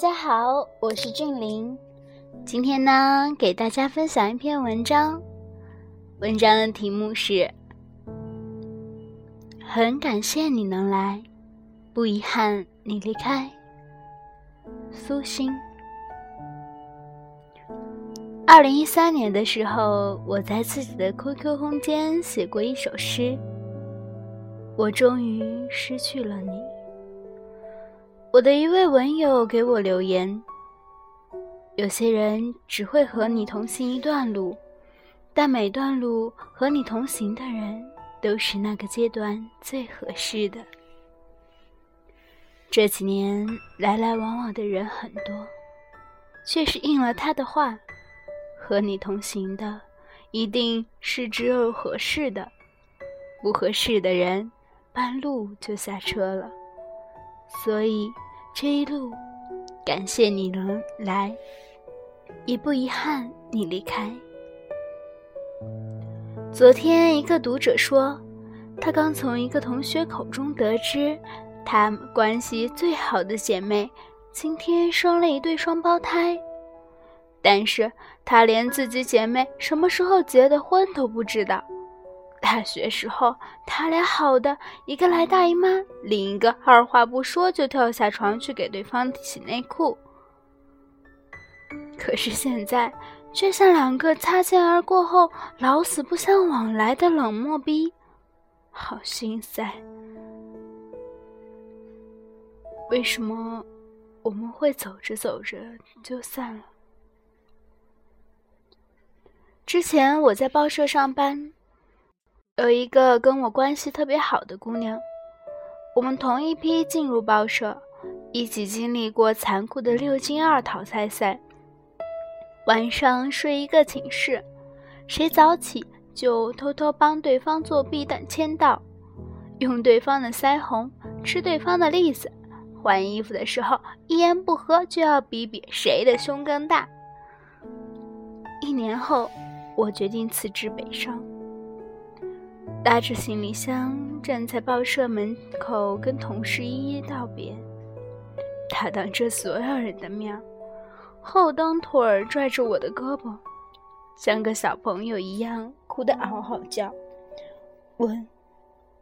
大家好，我是俊林。今天呢，给大家分享一篇文章。文章的题目是：很感谢你能来，不遗憾你离开。苏欣。二零一三年的时候，我在自己的 QQ 空间写过一首诗。我终于失去了你。我的一位文友给我留言：“有些人只会和你同行一段路，但每段路和你同行的人，都是那个阶段最合适的。”这几年来来往往的人很多，却是应了他的话：“和你同行的，一定是只有合适的，不合适的人，半路就下车了。”所以这一路，感谢你能来，也不遗憾你离开。昨天一个读者说，他刚从一个同学口中得知，他关系最好的姐妹今天生了一对双胞胎，但是他连自己姐妹什么时候结的婚都不知道。大学时候，他俩好的，一个来大姨妈，另一个二话不说就跳下床去给对方洗内裤。可是现在，却像两个擦肩而过后老死不相往来的冷漠逼，好心塞。为什么我们会走着走着就散了？之前我在报社上班。有一个跟我关系特别好的姑娘，我们同一批进入报社，一起经历过残酷的六进二淘汰赛。晚上睡一个寝室，谁早起就偷偷帮对方作弊等签到，用对方的腮红，吃对方的栗子，换衣服的时候一言不合就要比比谁的胸更大。一年后，我决定辞职北上。拉着行李箱站在报社门口，跟同事一一道别。他当着所有人的面，后蹬腿儿拽着我的胳膊，像个小朋友一样哭得嗷嗷叫，问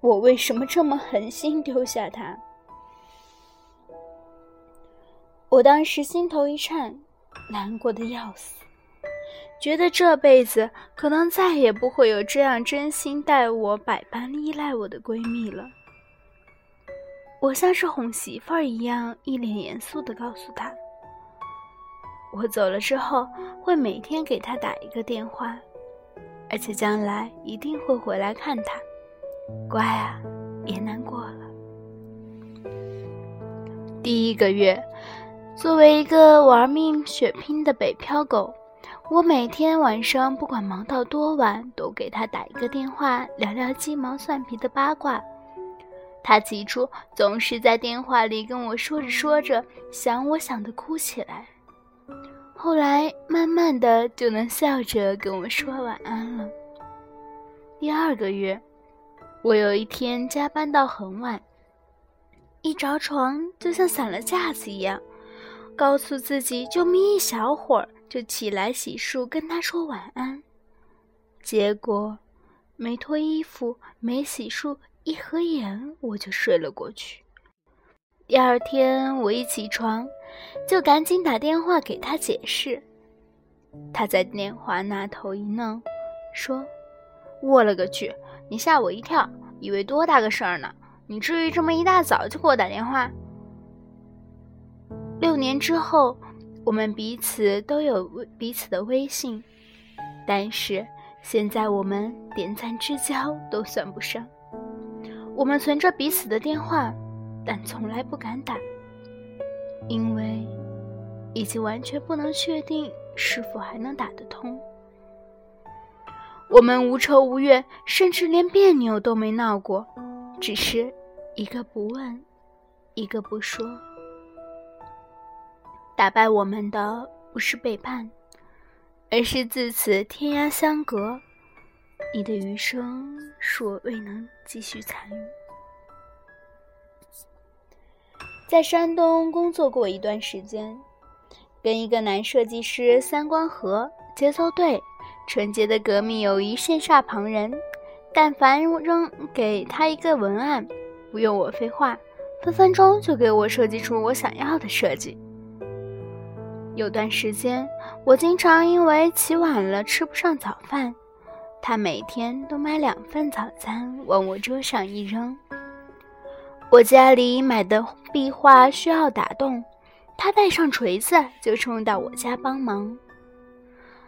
我为什么这么狠心丢下他。我当时心头一颤，难过的要死。觉得这辈子可能再也不会有这样真心待我、百般依赖我的闺蜜了。我像是哄媳妇儿一样，一脸严肃地告诉她：“我走了之后，会每天给她打一个电话，而且将来一定会回来看她。乖啊，别难过了。”第一个月，作为一个玩命血拼的北漂狗。我每天晚上不管忙到多晚，都给他打一个电话，聊聊鸡毛蒜皮的八卦。他起初总是在电话里跟我说着说着，想我想的哭起来。后来慢慢的就能笑着跟我说晚安了。第二个月，我有一天加班到很晚，一着床就像散了架子一样，告诉自己就眯一小会儿。就起来洗漱，跟他说晚安。结果，没脱衣服，没洗漱，一合眼我就睡了过去。第二天我一起床，就赶紧打电话给他解释。他在电话那头一愣，说：“我了个去！你吓我一跳，以为多大个事儿呢？你至于这么一大早就给我打电话？”六年之后。我们彼此都有彼此的微信，但是现在我们点赞之交都算不上。我们存着彼此的电话，但从来不敢打，因为已经完全不能确定是否还能打得通。我们无仇无怨，甚至连别扭都没闹过，只是一个不问，一个不说。打败我们的不是背叛，而是自此天涯相隔。你的余生是我未能继续参与。在山东工作过一段时间，跟一个男设计师三观合，节奏对，纯洁的革命友谊羡煞旁人。但凡扔给他一个文案，不用我废话，分分钟就给我设计出我想要的设计。有段时间，我经常因为起晚了吃不上早饭，他每天都买两份早餐往我桌上一扔。我家里买的壁画需要打洞，他带上锤子就冲到我家帮忙。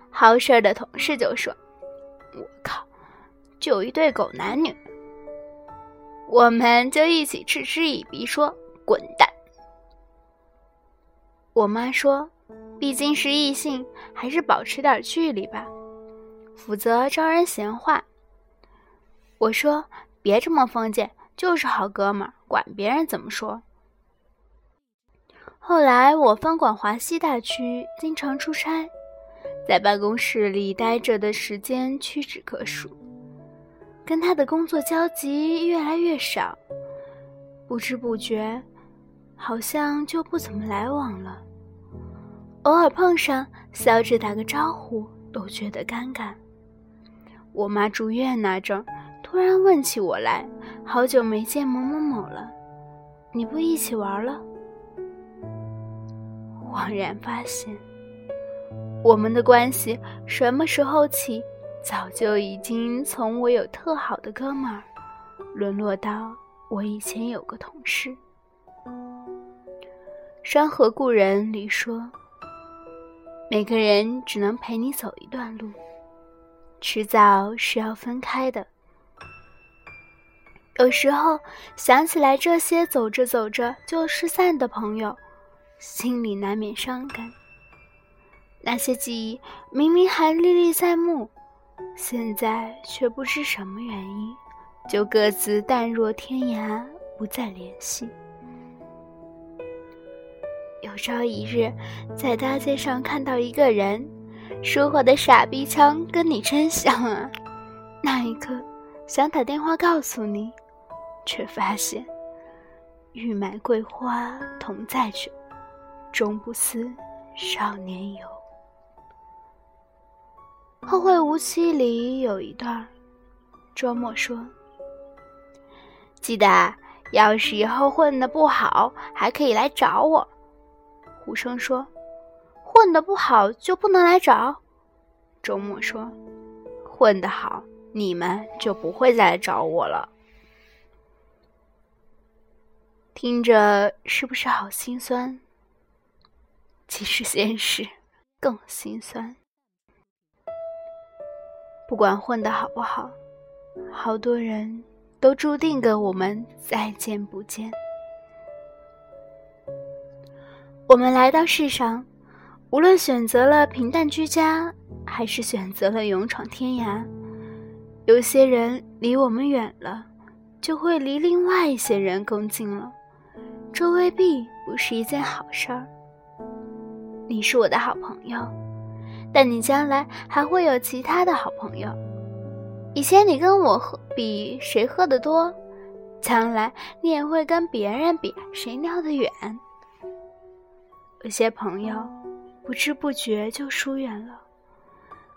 好事儿的同事就说：“我靠，就一对狗男女。”我们就一起嗤之以鼻说：“滚蛋！”我妈说：“毕竟是异性，还是保持点距离吧，否则招人闲话。”我说：“别这么封建。”就是好哥们儿，管别人怎么说。后来我分管华西大区，经常出差，在办公室里待着的时间屈指可数，跟他的工作交集越来越少，不知不觉，好像就不怎么来往了。偶尔碰上，笑着打个招呼，都觉得尴尬。我妈住院那阵儿。突然问起我来，好久没见某某某了，你不一起玩了？恍然发现，我们的关系什么时候起，早就已经从我有特好的哥们儿，沦落到我以前有个同事。山河故人里说，每个人只能陪你走一段路，迟早是要分开的。有时候想起来这些走着走着就失散的朋友，心里难免伤感。那些记忆明明还历历在目，现在却不知什么原因，就各自淡若天涯，不再联系。有朝一日，在大街上看到一个人，说话的傻逼腔跟你真像啊！那一刻，想打电话告诉你。却发现，欲买桂花同载酒，终不似少年游。后会无期里有一段，周末说：“记得，要是以后混的不好，还可以来找我。”胡生说：“混的不好就不能来找。”周末说：“混得好，你们就不会再来找我了。”听着是不是好心酸？其实现实更心酸。不管混的好不好，好多人都注定跟我们再见不见。我们来到世上，无论选择了平淡居家，还是选择了勇闯天涯，有些人离我们远了，就会离另外一些人更近了。这未必不是一件好事儿。你是我的好朋友，但你将来还会有其他的好朋友。以前你跟我喝比谁喝的多，将来你也会跟别人比谁尿得远。有些朋友不知不觉就疏远了，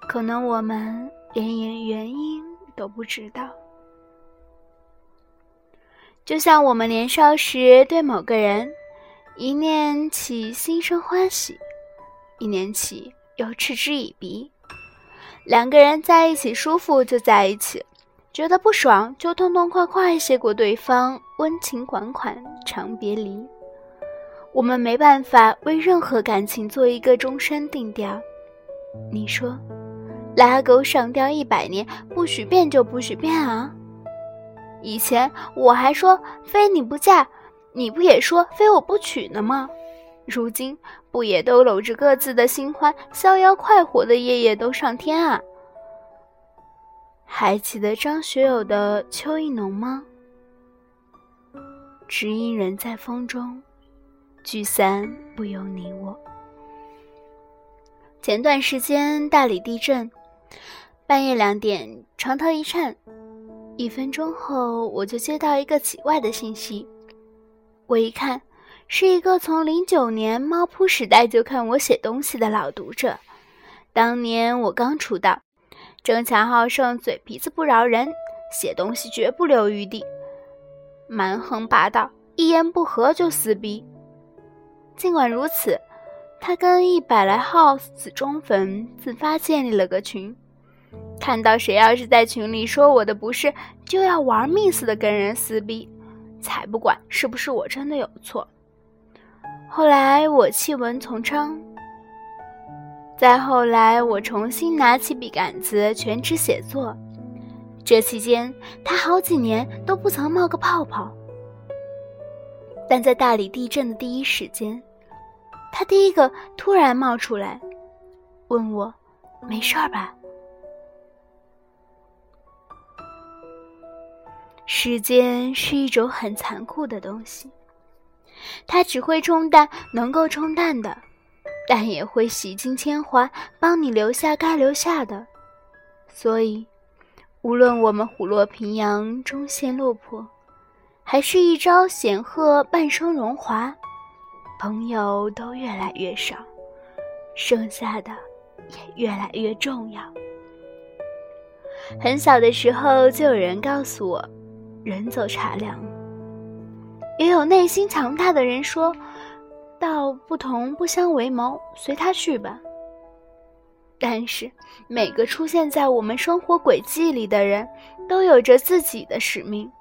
可能我们连原原因都不知道。就像我们年少时对某个人，一念起心生欢喜，一念起又嗤之以鼻。两个人在一起舒服就在一起，觉得不爽就痛痛快快谢过对方，温情款款长别离。我们没办法为任何感情做一个终身定调。你说，拉钩上吊一百年，不许变就不许变啊？以前我还说非你不嫁，你不也说非我不娶呢吗？如今不也都搂着各自的新欢，逍遥快活的夜夜都上天啊？还记得张学友的《秋意浓》吗？只因人在风中，聚散不由你我。前段时间大理地震，半夜两点，床头一颤。一分钟后，我就接到一个奇怪的信息。我一看，是一个从零九年猫扑时代就看我写东西的老读者。当年我刚出道，争强好胜，嘴皮子不饶人，写东西绝不留余地，蛮横霸道，一言不合就撕逼。尽管如此，他跟一百来号死忠粉自发建立了个群，看到谁要是在群里说我的不是，就要玩命似的跟人撕逼，才不管是不是我真的有错。后来我弃文从娼，再后来我重新拿起笔杆子全职写作。这期间，他好几年都不曾冒个泡泡。但在大理地震的第一时间，他第一个突然冒出来，问我：“没事吧？”时间是一种很残酷的东西。它只会冲淡能够冲淡的，但也会洗尽铅华，帮你留下该留下的。所以，无论我们虎落平阳终陷落魄，还是一朝显赫半生荣华，朋友都越来越少，剩下的也越来越重要。很小的时候就有人告诉我，人走茶凉。也有内心强大的人说：“道不同不相为谋，随他去吧。”但是，每个出现在我们生活轨迹里的人，都有着自己的使命。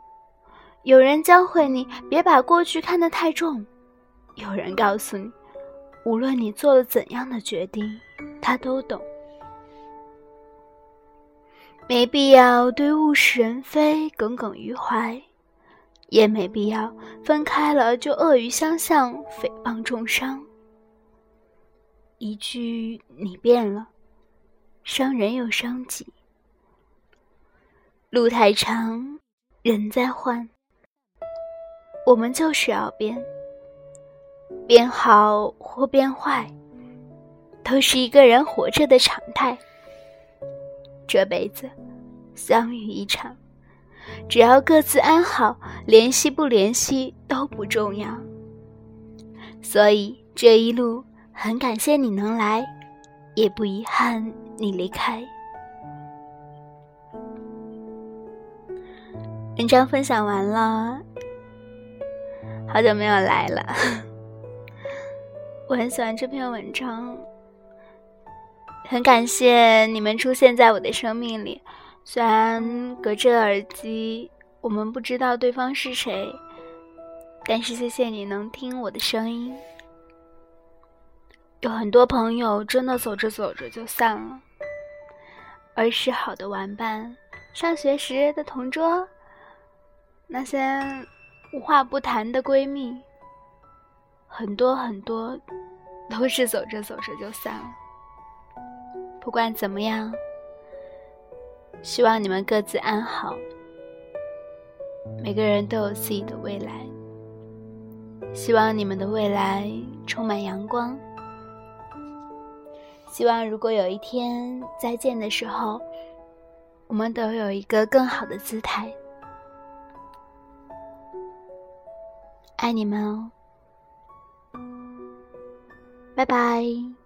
有人教会你别把过去看得太重，有人告诉你，无论你做了怎样的决定，他都懂。没必要对物是人非耿耿于怀。也没必要分开了就恶语相向、诽谤重伤。一句“你变了”，伤人又伤己。路太长，人在换，我们就是要变，变好或变坏，都是一个人活着的常态。这辈子，相遇一场。只要各自安好，联系不联系都不重要。所以这一路很感谢你能来，也不遗憾你离开。文章分享完了，好久没有来了。我很喜欢这篇文章，很感谢你们出现在我的生命里。虽然隔着耳机，我们不知道对方是谁，但是谢谢你能听我的声音。有很多朋友真的走着走着就散了，儿时好的玩伴，上学时的同桌，那些无话不谈的闺蜜，很多很多都是走着走着就散了。不管怎么样。希望你们各自安好，每个人都有自己的未来。希望你们的未来充满阳光。希望如果有一天再见的时候，我们都有一个更好的姿态。爱你们哦，拜拜。